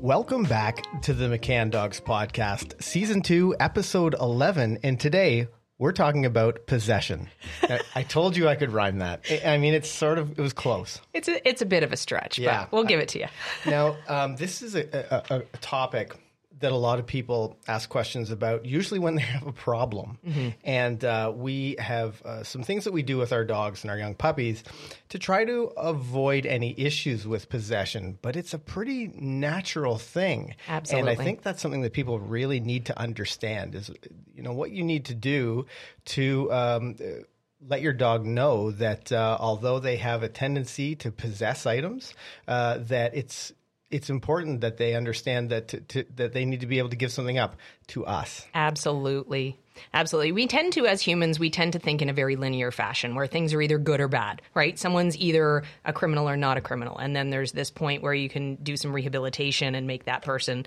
Welcome back to the McCann Dogs Podcast, Season 2, Episode 11. And today we're talking about possession. I, I told you I could rhyme that. I I mean, it's sort of, it was close. It's a, it's a bit of a stretch, Yeah. but we'll give it to you. Now, um, this is a, a, a topic that a lot of people ask questions about, usually when they have a problem. And uh, we have uh, some things that we do with our dogs and our young puppies to try to avoid any issues with possession. But it's a pretty natural thing. And I think that's something that people really need to understand is, you know, what you need to do to. Um, uh, let your dog know that uh, although they have a tendency to possess items, uh, that it's it's important that they understand that to, to, that they need to be able to give something up to us. Absolutely. Absolutely. We tend to, as humans, we tend to think in a very linear fashion where things are either good or bad, right? Someone's either a criminal or not a criminal. And then there's this point where you can do some rehabilitation and make that person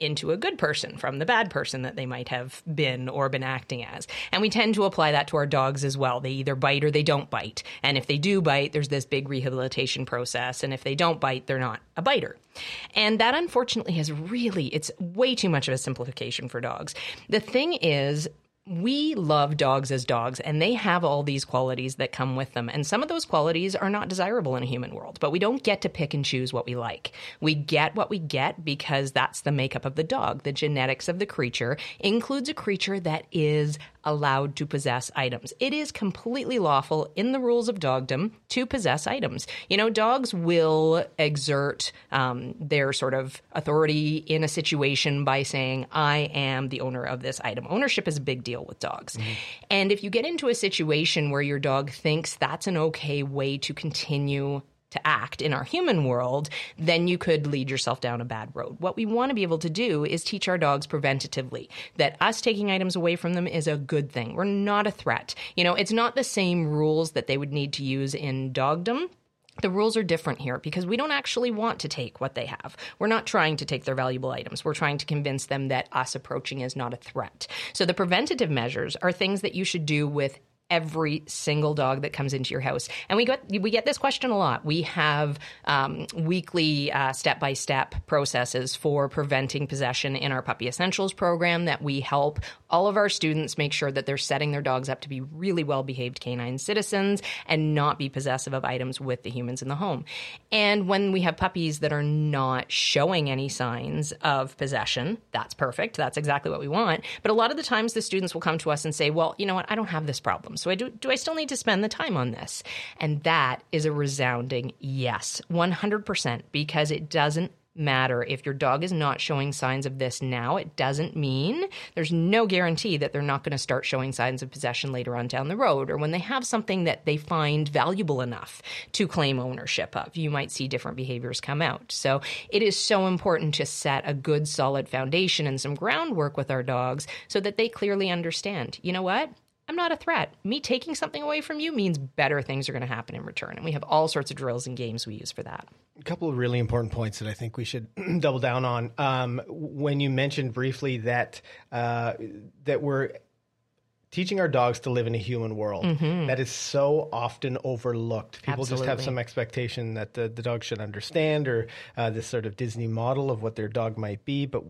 into a good person from the bad person that they might have been or been acting as. And we tend to apply that to our dogs as well. They either bite or they don't bite. And if they do bite, there's this big rehabilitation process. And if they don't bite, they're not a biter. And that unfortunately has really, it's way too much of a simplification for dogs. The thing is, we love dogs as dogs, and they have all these qualities that come with them. And some of those qualities are not desirable in a human world, but we don't get to pick and choose what we like. We get what we get because that's the makeup of the dog. The genetics of the creature includes a creature that is allowed to possess items. It is completely lawful in the rules of dogdom to possess items. You know, dogs will exert um, their sort of authority in a situation by saying, I am the owner of this item. Ownership is a big deal with dogs. And if you get into a situation where your dog thinks that's an okay way to continue to act in our human world, then you could lead yourself down a bad road. What we want to be able to do is teach our dogs preventatively that us taking items away from them is a good thing. We're not a threat. You know, it's not the same rules that they would need to use in dogdom. The rules are different here because we don't actually want to take what they have. We're not trying to take their valuable items. We're trying to convince them that us approaching is not a threat. So the preventative measures are things that you should do with every single dog that comes into your house. And we get we get this question a lot. We have um, weekly step by step processes for preventing possession in our Puppy Essentials program that we help all of our students make sure that they're setting their dogs up to be really well behaved canine citizens and not be possessive of items with the humans in the home. And when we have puppies that are not showing any signs of possession, that's perfect. That's exactly what we want. But a lot of the times the students will come to us and say, well, you know what? I don't have this problem. So I do, do I still need to spend the time on this? And that is a resounding yes, 100%, because it doesn't matter if your dog is not showing signs of this now. It doesn't mean there's no guarantee that they're not going to start showing signs of possession later on down the road or when they have something that they find valuable enough to claim ownership of. You might see different behaviors come out. So it is so important to set a good solid foundation and some groundwork with our dogs so that they clearly understand, you know what? I'm not a threat. Me taking something away from you means better things are going to happen in return. And we have all sorts of drills and games we use for that. A couple of really important points that I think we should double down on. Um, when you mentioned briefly that uh, that we're teaching our dogs to live in a human world, that is so often overlooked. People just have some expectation that the, the dog should understand or uh, this sort of Disney model of what their dog might be, but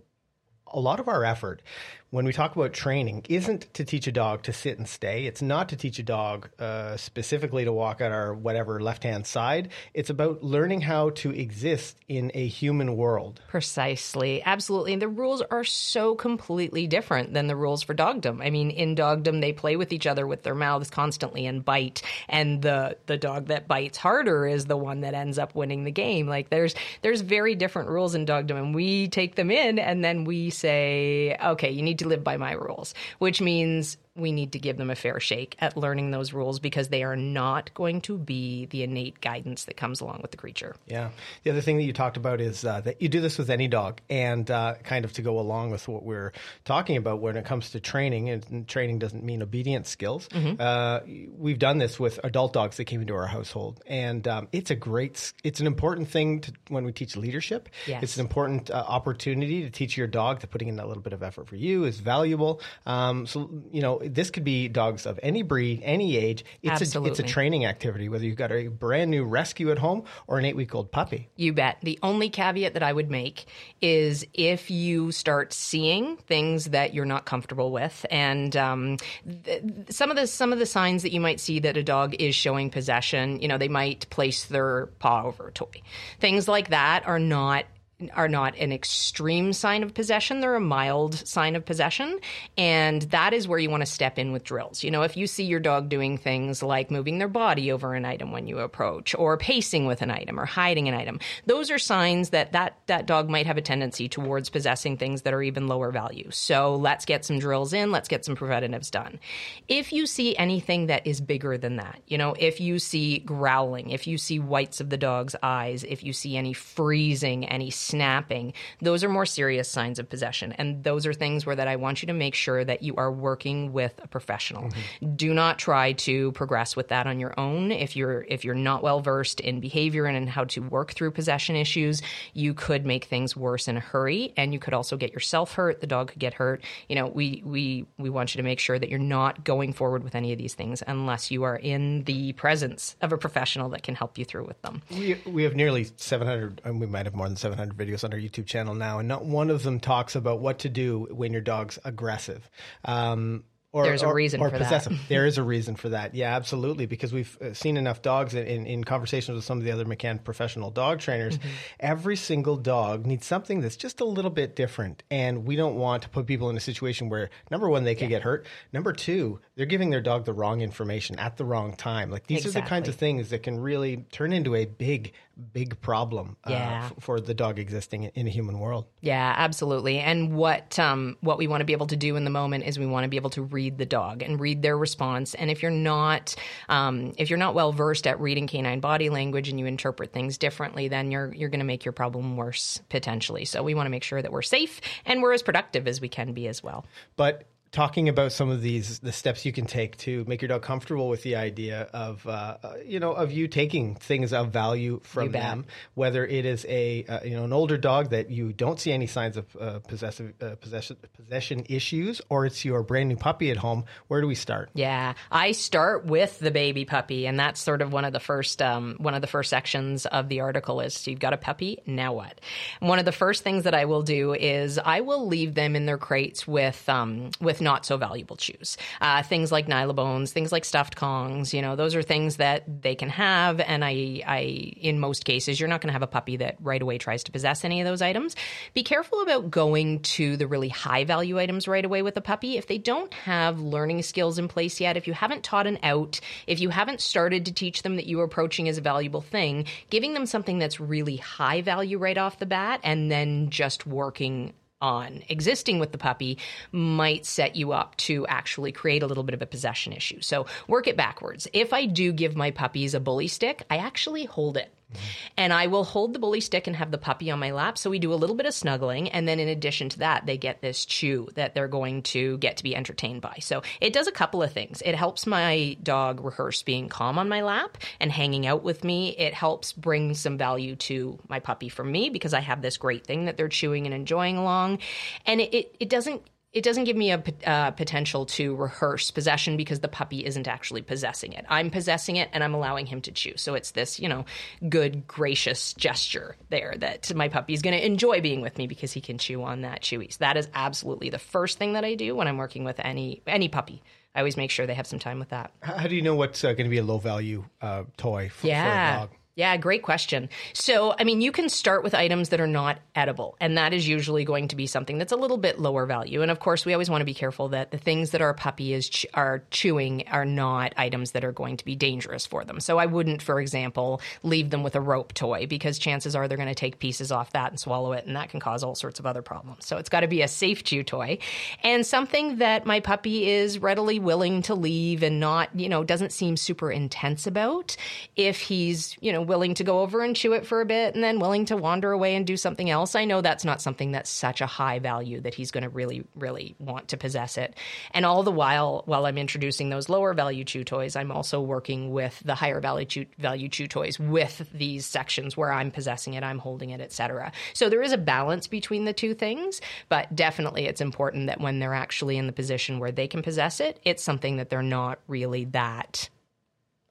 a lot of our effort when we talk about training isn't to teach a dog to sit and stay. It's not to teach a dog uh, specifically to walk at our whatever left hand side. It's about learning how to exist in a human world. Precisely. Absolutely. And the rules are so completely different than the rules for dogdom. I mean, in dogdom, they play with each other with their mouths constantly and bite. And the, the dog that bites harder is the one that ends up winning the game. Like there's, there's very different rules in dogdom and we take them in and then we say, okay, you need live by my rules, which means we need to give them a fair shake at learning those rules because they are not going to be the innate guidance that comes along with the creature. Yeah. The other thing that you talked about is uh, that you do this with any dog, and uh, kind of to go along with what we're talking about when it comes to training, and, training doesn't mean obedience skills. Uh, we've done this with adult dogs that came into our household, and um, it's a great, it's an important thing to, when we teach leadership. Yes. It's an important uh, opportunity to teach your dog that putting in that little bit of effort for you is valuable. Um, so you know this could be dogs of any breed, any age. It's Absolutely. a it's a training activity, whether you've got a brand new rescue at home or an eight week old puppy. You bet. The only caveat that I would make is if you start seeing things that you're not comfortable with, and um, th- some of the some of the signs that you might see that a dog is showing possession. You know, they might place their paw over a toy. Things like that are not are not an extreme sign of possession. They're a mild sign of possession. And that is where you want to step in with drills. You know, if you see your dog doing things like moving their body over an item when you approach, or pacing with an item, or hiding an item, those are signs that that, that dog might have a tendency towards possessing things that are even lower value. So let's get some drills in, let's get some preventatives done. If you see anything that is bigger than that, you know, if you see growling, if you see whites of the dog's eyes, if you see any freezing, any snapping, those are more serious signs of possession. And those are things where that I want you to make sure that you are working with a professional. Mm-hmm. Do not try to progress with that on your own. If you're if you're not well versed in behavior and in how to work through possession issues, you could make things worse in a hurry and you could also get yourself hurt, the dog could get hurt. You know, we we we want you to make sure that you're not going forward with any of these things unless you are in the presence of a professional that can help you through with them. We we have nearly 700 and we might have more than 700 videos on our YouTube channel now, and not one of them talks about what to do when your dog's aggressive. Um, or, There's a reason or, for possessive. that. there is a reason for that. Yeah, absolutely. Because we've uh, seen enough dogs in, in, in conversations with some of the other McCann professional dog trainers. Mm-hmm. Every single dog needs something that's just a little bit different. And we don't want to put people in a situation where, number one, they could yeah. get hurt. Number two, they're giving their dog the wrong information at the wrong time. Like these exactly. are the kinds of things that can really turn into a big, big problem uh, f- for the dog existing in a human world. Yeah, absolutely. And what um, what we want to be able to do in the moment is we want to be able to read the dog and read their response. And if you're not um, if you're not well versed at reading canine body language and you interpret things differently, then you're you're going to make your problem worse potentially. So we want to make sure that we're safe and we're as productive as we can be as well. But talking about some of these the steps you can take to make your dog comfortable with the idea of uh, uh you know of you taking things of value from them whether it is a uh, you know an older dog that you don't see any signs of uh, possessive uh, possession possession issues or it's your brand new puppy at home where do we start? Yeah. I start with the baby puppy and that's sort of one of the first um, one of the first sections of the article is so you've got a puppy now what? One of the first things that i will do is i will leave them in their crates with um, with with not so valuable chews. Uh, things like Nylabones, things like stuffed Kongs, you know, those are things that they can have. And I, I in most cases, you're not going to have a puppy that right away tries to possess any of those items. Be careful about going to the really high value items right away with a puppy. If they don't have learning skills in place yet, if you haven't taught an out, if you haven't started to teach them that you are approaching as a valuable thing, giving them something that's really high value right off the bat and then just working on existing with the puppy might set you up to actually create a little bit of a possession issue. So work it backwards. If I do give my puppies a bully stick, I actually hold it. Mm-hmm. And I will hold the bully stick and have the puppy on my lap. So we do a little bit of snuggling. And then in addition to that, they get this chew that they're going to get to be entertained by. So it does a couple of things. It helps my dog rehearse being calm on my lap and hanging out with me. It helps bring some value to my puppy from me because I have this great thing that they're chewing and enjoying along. And it, it, it doesn't it doesn't give me a uh, potential to rehearse possession because the puppy isn't actually possessing it. I'm possessing it and I'm allowing him to chew. So it's this, you know, good, gracious gesture there that my puppy is going to enjoy being with me because he can chew on that chewy. So that is absolutely the first thing that I do when I'm working with any any puppy. I always make sure they have some time with that. How do you know what's uh, going to be a low value uh, toy for, yeah. for a dog? Yeah, great question. So, I mean, you can start with items that are not edible, and that is usually going to be something that's a little bit lower value. And of course, we always want to be careful that the things that our puppy is ch- are chewing are not items that are going to be dangerous for them. So, I wouldn't, for example, leave them with a rope toy because chances are they're going to take pieces off that and swallow it, and that can cause all sorts of other problems. So, it's got to be a safe chew toy and something that my puppy is readily willing to leave and not, you know, doesn't seem super intense about if he's, you know, willing to go over and chew it for a bit and then willing to wander away and do something else, I know that's not something that's such a high value that he's going to really, really want to possess it. And all the while, while I'm introducing those lower value chew toys, I'm also working with the higher value chew, value chew toys with these sections where I'm possessing it, I'm holding it, etc. So there is a balance between the two things, but definitely it's important that when they're actually in the position where they can possess it, it's something that they're not really that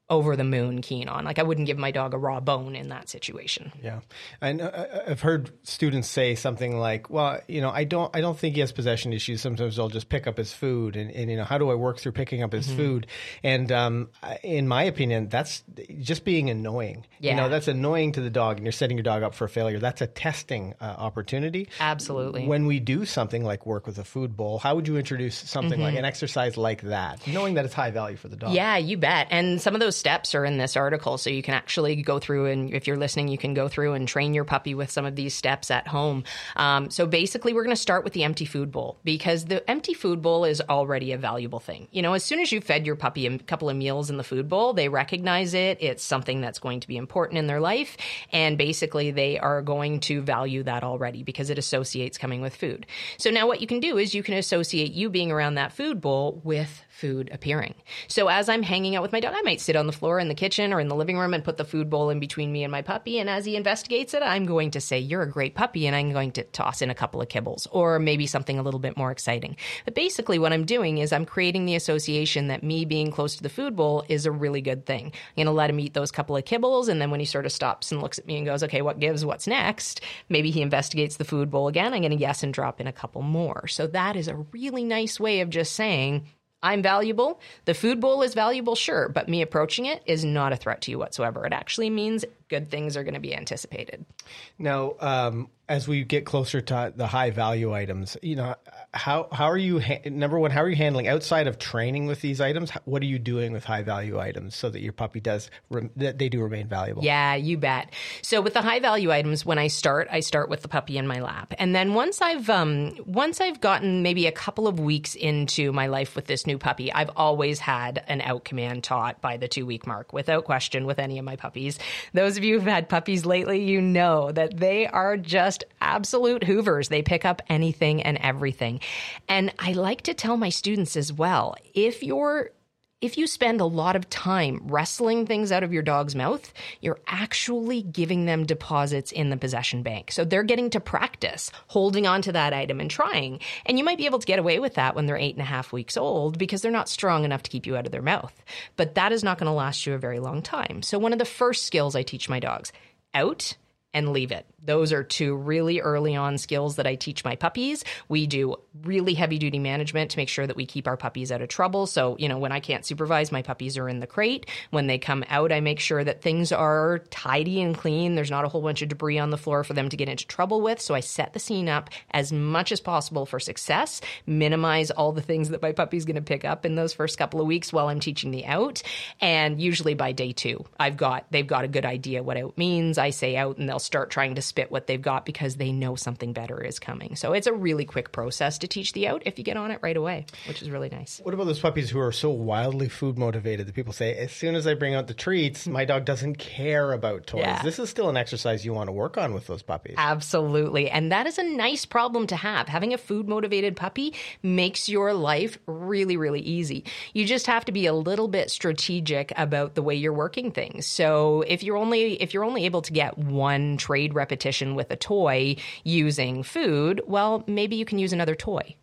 over the moon keen on. Like I wouldn't give my dog a raw bone in that situation. Yeah, and uh, I've heard students say something like, "Well, you know, I don't, I don't think he has possession issues. Sometimes I'll just pick up his food, and, and you know, how do I work through picking up his mm-hmm. food?" And um, in my opinion, that's just being annoying. Yeah. You know, that's annoying to the dog, and you're setting your dog up for failure. That's a testing uh, opportunity. Absolutely. When we do something like work with a food bowl, how would you introduce something mm-hmm. like an exercise like that, knowing that it's high value for the dog? Yeah, you bet. And some of those steps are in this article. So you can actually go through and if you're listening, you can go through and train your puppy with some of these steps at home. Um, so basically, we're going to start with the empty food bowl because the empty food bowl is already a valuable thing. You know, as soon as you fed your puppy a couple of meals in the food bowl, they recognize it. It's something that's going to be important in their life. And basically, they are going to value that already because it associates coming with food. So now what you can do is you can associate you being around that food bowl with food appearing. So as I'm hanging out with my dog, I might sit on the floor in the kitchen or in the living room and put the food bowl in between me and my puppy. And as he investigates it, I'm going to say, You're a great puppy. And I'm going to toss in a couple of kibbles or maybe something a little bit more exciting. But basically, what I'm doing is I'm creating the association that me being close to the food bowl is a really good thing. I'm going to let him eat those couple of kibbles. And then when he sort of stops and looks at me and goes, Okay, what gives? What's next? Maybe he investigates the food bowl again. I'm going to yes and drop in a couple more. So that is a really nice way of just saying, I'm valuable. The food bowl is valuable, sure, but me approaching it is not a threat to you whatsoever. It actually means good things are going to be anticipated. Now, um, as we get closer to the high value items, you know, how how are you ha- number one? How are you handling outside of training with these items? What are you doing with high value items so that your puppy does re- that they do remain valuable? Yeah, you bet. So with the high value items, when I start, I start with the puppy in my lap, and then once I've um, once I've gotten maybe a couple of weeks into my life with this new puppy, I've always had an out command taught by the two week mark, without question, with any of my puppies. Those of you who've had puppies lately, you know that they are just absolute hoovers. They pick up anything and everything. And I like to tell my students as well, if you're if you spend a lot of time wrestling things out of your dog's mouth, you're actually giving them deposits in the possession bank. So they're getting to practice holding on to that item and trying. And you might be able to get away with that when they're eight and a half weeks old because they're not strong enough to keep you out of their mouth. But that is not going to last you a very long time. So one of the first skills I teach my dogs out and leave it. Those are two really early on skills that I teach my puppies. We do really heavy duty management to make sure that we keep our puppies out of trouble. So, you know, when I can't supervise, my puppies are in the crate. When they come out, I make sure that things are tidy and clean. There's not a whole bunch of debris on the floor for them to get into trouble with. So I set the scene up as much as possible for success, minimize all the things that my puppy's going to pick up in those first couple of weeks while I'm teaching the out. And usually by day two, I've got, they've got a good idea what out means. I say out and they'll start trying to spit what they've got because they know something better is coming. So it's a really quick process to teach the out if you get on it right away, which is really nice. What about those puppies who are so wildly food motivated that people say, as soon as I bring out the treats, my dog doesn't care about toys? Yeah. This is still an exercise you want to work on with those puppies. Absolutely. And that is a nice problem to have. Having a food motivated puppy makes your life really, really easy. You just have to be a little bit strategic about the way you're working things. So if you're only if you're only able to get one trade repetition with a toy using food, well, maybe you can use another toy.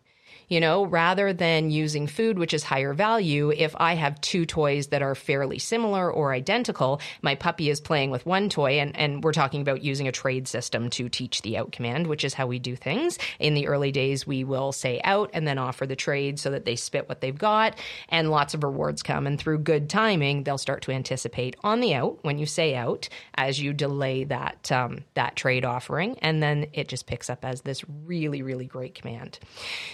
You know, rather than using food, which is higher value, if I have two toys that are fairly similar or identical, my puppy is playing with one toy, and, and we're talking about using a trade system to teach the out command, which is how we do things. In the early days, we will say out and then offer the trade so that they spit what they've got, and lots of rewards come. And through good timing, they'll start to anticipate on the out when you say out as you delay that um, that trade offering, and then it just picks up as this really, really great command.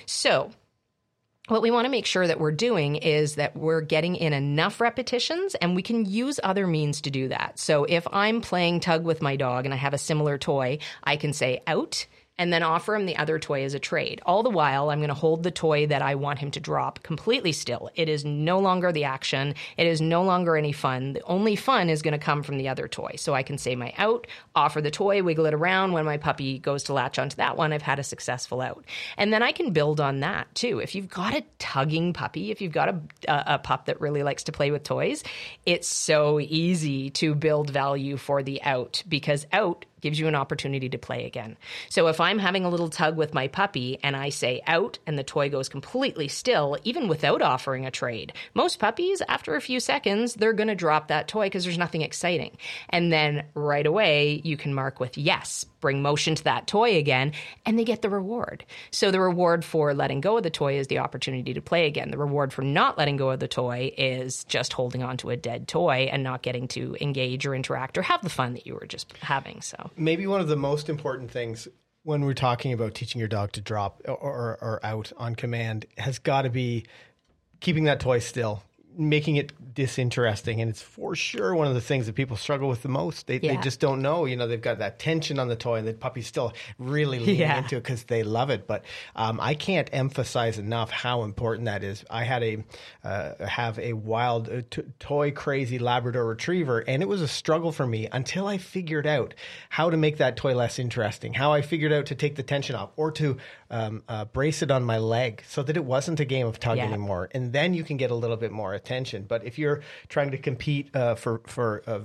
So what we want to make sure that we're doing is that we're getting in enough repetitions and we can use other means to do that. So if I'm playing tug with my dog and I have a similar toy, I can say out and then offer him the other toy as a trade. All the while, I'm going to hold the toy that I want him to drop completely still. It is no longer the action. It is no longer any fun. The only fun is going to come from the other toy. So I can say my out, offer the toy, wiggle it around. When my puppy goes to latch onto that one, I've had a successful out. And then I can build on that too. If you've got a tugging puppy, if you've got a, a, a pup that really likes to play with toys, it's so easy to build value for the out because out gives you an opportunity to play again. So if I'm having a little tug with my puppy and I say out and the toy goes completely still, even without offering a trade, most puppies, after a few seconds, they're going to drop that toy because there's nothing exciting. And then right away, you can mark with yes, bring motion to that toy again, and they get the reward. So the reward for letting go of the toy is the opportunity to play again. The reward for not letting go of the toy is just holding on to a dead toy and not getting to engage or interact or have the fun that you were just having. So maybe one of the most important things when we're talking about teaching your dog to drop or, or, or out on command has got to be keeping that toy still making it disinteresting and it's for sure one of the things that people struggle with the most they, yeah. they just don't know you know they've got that tension on the toy and the puppy's still really leaning yeah. into it because they love it but um, i can't emphasize enough how important that is i had a uh, have a wild uh, t- toy crazy labrador retriever and it was a struggle for me until i figured out how to make that toy less interesting how i figured out to take the tension off or to um, uh, brace it on my leg so that it wasn't a game of tug yeah. anymore and then you can get a little bit more attention. But if you're trying to compete uh, for for uh,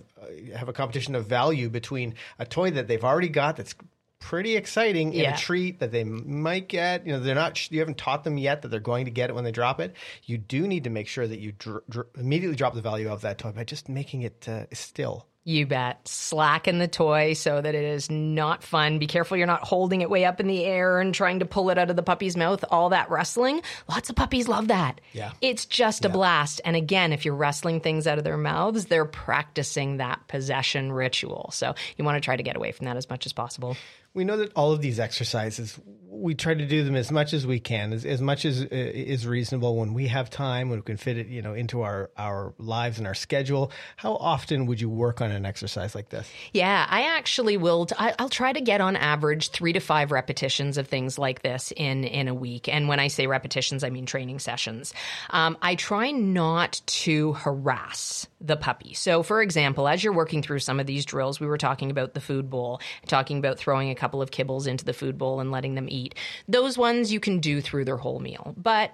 have a competition of value between a toy that they've already got that's pretty exciting in yeah. a treat that they might get. You know, they're not. You haven't taught them yet that they're going to get it when they drop it. You do need to make sure that you dr- dr- immediately drop the value of that toy by just making it uh, still. You bet. Slacken the toy so that it is not fun. Be careful you're not holding it way up in the air and trying to pull it out of the puppy's mouth. All that wrestling. Lots of puppies love that. Yeah. It's just yeah. a blast. And again, if you're wrestling things out of their mouths, they're practicing that possession ritual. So you want to try to get away from that as much as possible we know that all of these exercises we try to do them as much as we can as, as much as uh, is reasonable when we have time when we can fit it you know into our our lives and our schedule. How often would you work on an exercise like this? Yeah i actually will t- i'll try to get on average three to five repetitions of things like this in in a week. And when i say repetitions i mean training sessions. Um, i try not to harass the puppy. So for example as you're working through some of these drills we were talking about the food bowl talking about throwing a couple of kibbles into the food bowl and letting them eat. Those ones you can do through their whole meal. But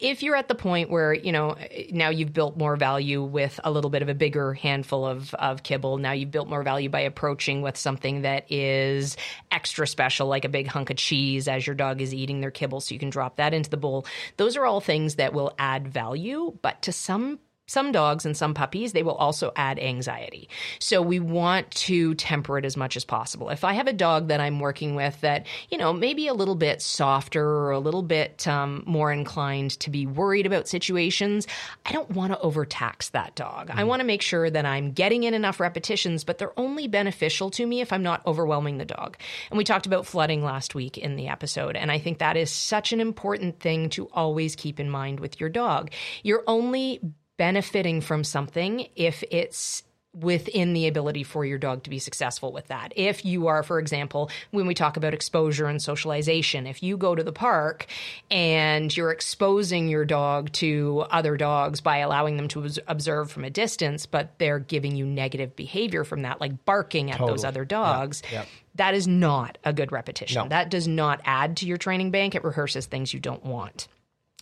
if you're at the point where, you know, now you've built more value with a little bit of a bigger handful of, of kibble, now you've built more value by approaching with something that is extra special, like a big hunk of cheese as your dog is eating their kibble, so you can drop that into the bowl. Those are all things that will add value, but to some some dogs and some puppies, they will also add anxiety. So we want to temper it as much as possible. If I have a dog that I'm working with that, you know, maybe a little bit softer or a little bit um, more inclined to be worried about situations, I don't want to overtax that dog. Mm-hmm. I want to make sure that I'm getting in enough repetitions, but they're only beneficial to me if I'm not overwhelming the dog. And we talked about flooding last week in the episode. And I think that is such an important thing to always keep in mind with your dog. You're only benefiting from something if it's within the ability for your dog to be successful with that. If you are, for example, when we talk about exposure and socialization, if you go to the park and you're exposing your dog to other dogs by allowing them to observe from a distance, but they're giving you negative behavior from that, like barking at totally. those other dogs. Yep. Yep. That is not a good repetition. No. That does not add to your training bank. It rehearses things you don't want.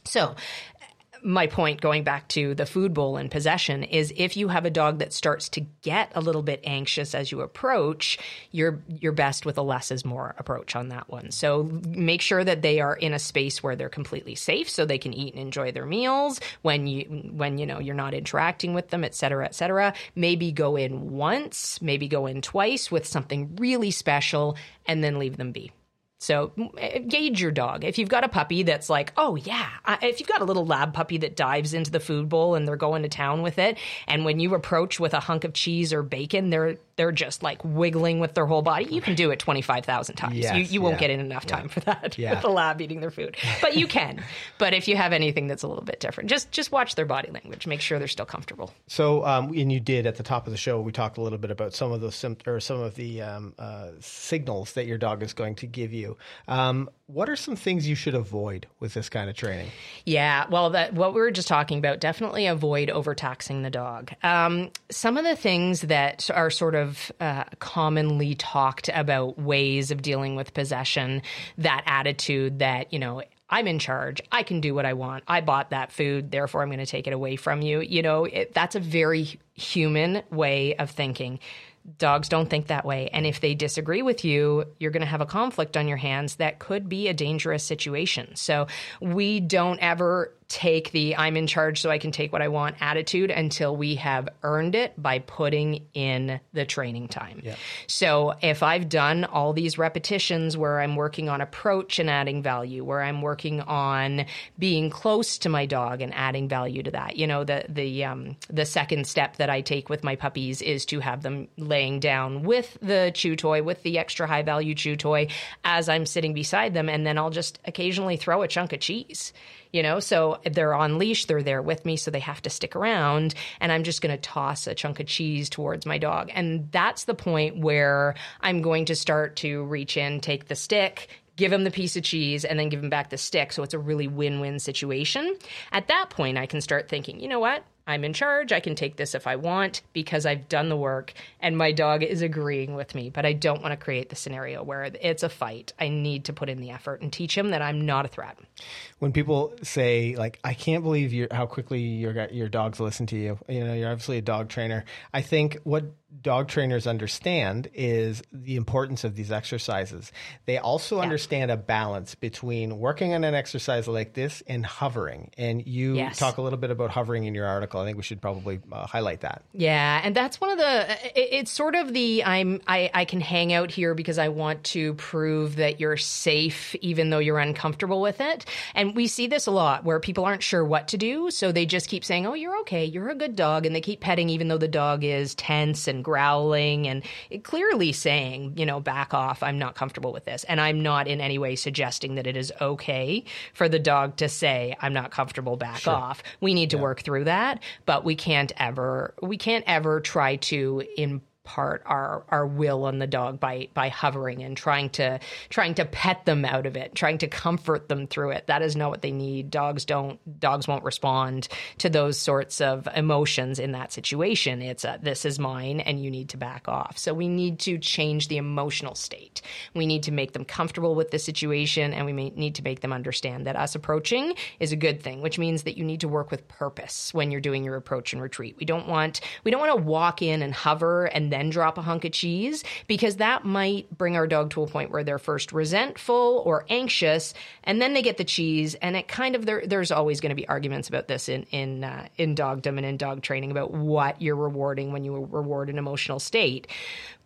So, my point going back to the food bowl and possession is if you have a dog that starts to get a little bit anxious as you approach, you're you're best with a less is more approach on that one. So make sure that they are in a space where they're completely safe so they can eat and enjoy their meals when you when you know you're not interacting with them, et cetera, et cetera. Maybe go in once, maybe go in twice with something really special and then leave them be. So eh, gauge your dog. If you've got a puppy that's like, oh yeah, if you've got a little lab puppy that dives into the food bowl and they're going to town with it, and when you approach with a hunk of cheese or bacon, they're they're just like wiggling with their whole body, you can do it 25,000 times. Yes, you, you won't yeah. get in enough time for that Yeah. with the lab eating their food. But you can. but if you have anything that's a little bit different, just just watch their body language. Make sure they're still comfortable. So, um, and you did at the top of the show, we talked a little bit about some of those sympt- or some of the um, uh, signals that your dog is going to give you. Um, what are some things you should avoid with this kind of training? Yeah, well, that what we were just talking about. Definitely avoid overtaxing the dog. Um, some of the things that are sort of uh, commonly talked about ways of dealing with possession, that attitude that you know. I'm in charge. I can do what I want. I bought that food, therefore I'm going to take it away from you. You know, it, that's a very human way of thinking. Dogs don't think that way. And if they disagree with you, you're going to have a conflict on your hands that could be a dangerous situation. So we don't ever take the I'm in charge so I can take what I want attitude until we have earned it by putting in the training time. So if I've done all these repetitions where I'm working on approach and adding value, where I'm working on being close to my dog and adding value to that, you know, the the um, the second step that I take with my puppies is to have them laying down with the chew toy, with the extra high value chew toy, as I'm sitting beside them, and then I'll just occasionally throw a chunk of cheese you know so they're on leash they're there with me so they have to stick around and i'm just going to toss a chunk of cheese towards my dog. And that's the point where i'm going to start to reach in take the stick give him the piece of cheese and then give him back the stick. So it's a really win-win situation. At that point i can start thinking you know what I'm in charge. I can take this if I want because I've done the work and my dog is agreeing with me. But I don't want to create the scenario where it's a fight. I need to put in the effort and teach him that I'm not a threat. When people say like, "I can't believe how quickly your your dogs listen to you," you know, you're obviously a dog trainer. I think what dog trainers understand is the importance of these exercises. They also understand a balance between working on an exercise like this and hovering. And you Yes. talk a little bit about hovering in your article. I think we should probably uh, highlight that. Yeah, and that's one of the. it- It's sort of the I'm I I can hang out here because I want to prove that you're safe, even though you're uncomfortable with it. And we see this a lot where people aren't sure what to do, so they just keep saying, "Oh, you're okay, you're a good dog," and they keep petting even though the dog is tense and growling and clearly saying, you know, back off. I'm not comfortable with this, and I'm not in any way suggesting that it is okay for the dog to say, "I'm not comfortable, back off." We need to work through that, but we can't ever we can't ever try to impart our our will on the dog by by hovering and trying to trying to pet them out of it, trying to comfort them through it. That is not what they need. Dogs don't dogs won't respond to those sorts of emotions in that situation. It's a, this is mine and you need to back off. So we need to change the emotional state. We need to make them comfortable with the situation and we may need to make them understand that us approaching is a good thing, which means that you need to work with purpose when you're doing your approach and retreat. We don't want we don't want to walk in and hover and then drop a hunk of cheese because that might bring our dog to a point where they're first resentful or anxious and then they get the cheese and it kind of there there's always going to be arguments about this in in uh, in dogdom and in dog training about what you're rewarding when you reward an emotional state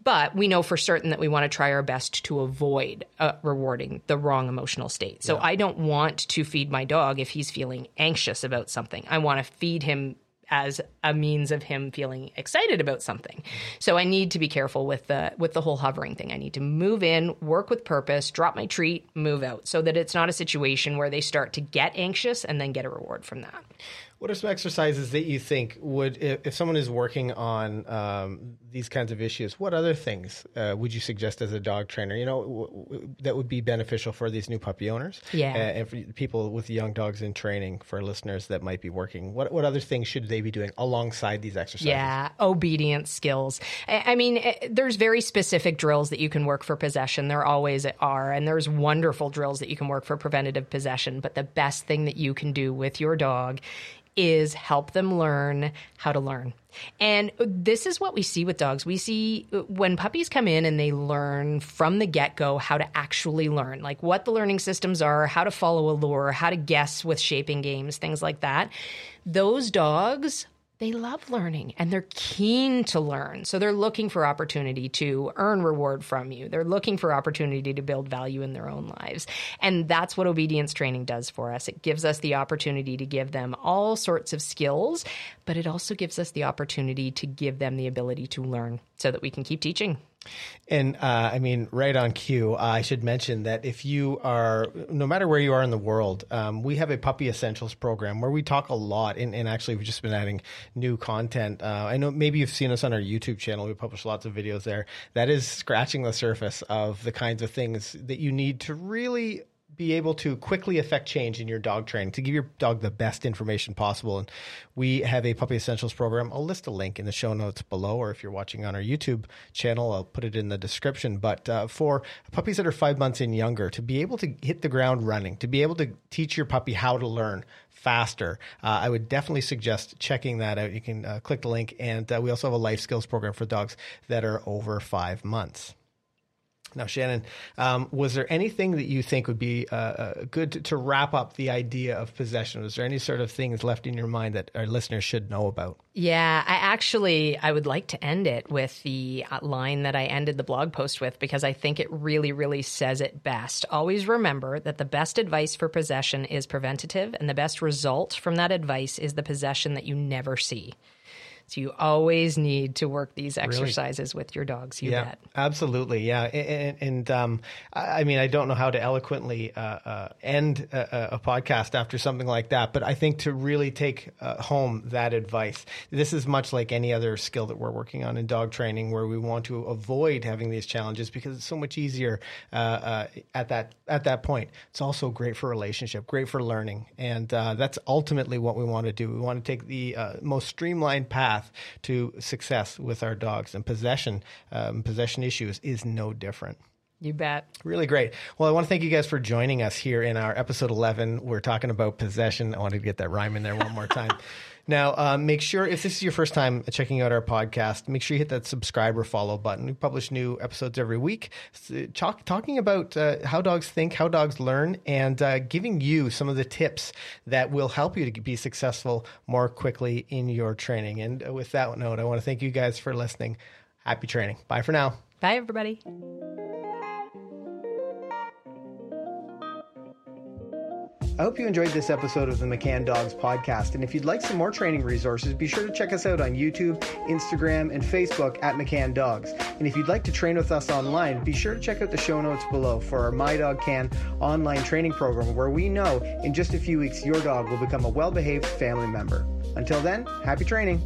but we know for certain that we want to try our best to avoid uh, rewarding the wrong emotional state. So I don't want to feed my dog if he's feeling anxious about something. I want to feed him as a means of him feeling excited about something. So I need to be careful with the with the whole hovering thing. I need to move in, work with purpose, drop my treat, move out so that it's not a situation where they start to get anxious and then get a reward from that. What are some exercises that you think would, if, if someone is working on um, these kinds of issues, what other things uh, would you suggest as a dog trainer? You know, w- w- that would be beneficial for these new puppy owners, Yeah. uh, and for people with young dogs in training. For listeners that might be working, what what other things should they be doing alongside these exercises? Yeah, obedience skills. I I mean, eh, there's very specific drills that you can work for possession. There always are. And there's wonderful drills that you can work for preventative possession. But the best thing that you can do with your dog is help them learn how to learn. And this is what we see with dogs. We see uh, when puppies come in and they learn from the get go how to actually learn, like what the learning systems are, how to follow a lure, how to guess with shaping games, things like that. Those dogs they love learning and they're keen to learn. So they're looking for opportunity to earn reward from you. They're looking for opportunity to build value in their own lives. And that's what obedience training does for us. It gives us the opportunity to give them all sorts of skills, but it also gives us the opportunity to give them the ability to learn so that we can keep teaching. And uh, I mean, right on cue, uh, I should mention that if you are, no matter where you are in the world, um, we have a Puppy Essentials program where we talk a lot. And, and actually, we've just been adding new content. Uh, I know maybe you've seen us on our YouTube channel. We publish lots of videos there. That is scratching the surface of the kinds of things that you need to really be able to quickly affect change in your dog training to give your dog the best information possible. And we have a Puppy Essentials program. I'll list a link in the show notes below, or if you're watching on our YouTube channel, I'll put it in the description. But uh, for puppies that are five months and younger, to be able to hit the ground running, to be able to teach your puppy how to learn faster, uh, I would definitely suggest checking that out. You can uh, click the link. And uh, we also have a life skills program for dogs that are over five months. Now, Shannon, um, was there anything that you think would be uh, uh, good to, to, wrap up the idea of possession? Was there any sort of things left in your mind that our listeners should know about? Yeah, I actually I would like to end it with the uh, line that I ended the blog post with because I think it really, really says it best. Always remember that the best advice for possession is preventative, and the best result from that advice is the possession that you never see. So you always need to work these exercises really? with your dogs. You yeah, bet. Absolutely. Yeah. And, and um, I mean, I don't know how to eloquently uh, uh, end a, a, podcast after something like that, but I think to really take uh, home that advice, this is much like any other skill that we're working on in dog training, where we want to avoid having these challenges because it's so much easier uh, uh, at that at that point. It's also great for relationship, great for learning, and uh, that's ultimately what we want to do. We want to take the most streamlined path path to success with our dogs. And possession, um, possession issues is no different. You bet. Really great. Well, I want to thank you guys for joining us here in our episode 11. We're talking about possession. I wanted to get that rhyme in there one more time. Now, um, make sure if this is your first time checking out our podcast, make sure you hit that subscribe or follow button. We publish new episodes every week, talk, talking about uh, how dogs think, how dogs learn, and uh, giving you some of the tips that will help you to be successful more quickly in your training. And uh, with that note, I want to thank you guys for listening. Happy training. Bye for now. Bye, everybody. I hope you enjoyed this episode of the McCann Dogs podcast. And if you'd like some more training resources, be sure to check us out on YouTube, Instagram, and Facebook at McCann Dogs. And if you'd like to train with us online, be sure to check out the show notes below for our My Dog Can online training program, where we know in just a few weeks your dog will become a well behaved family member. Until then, happy training.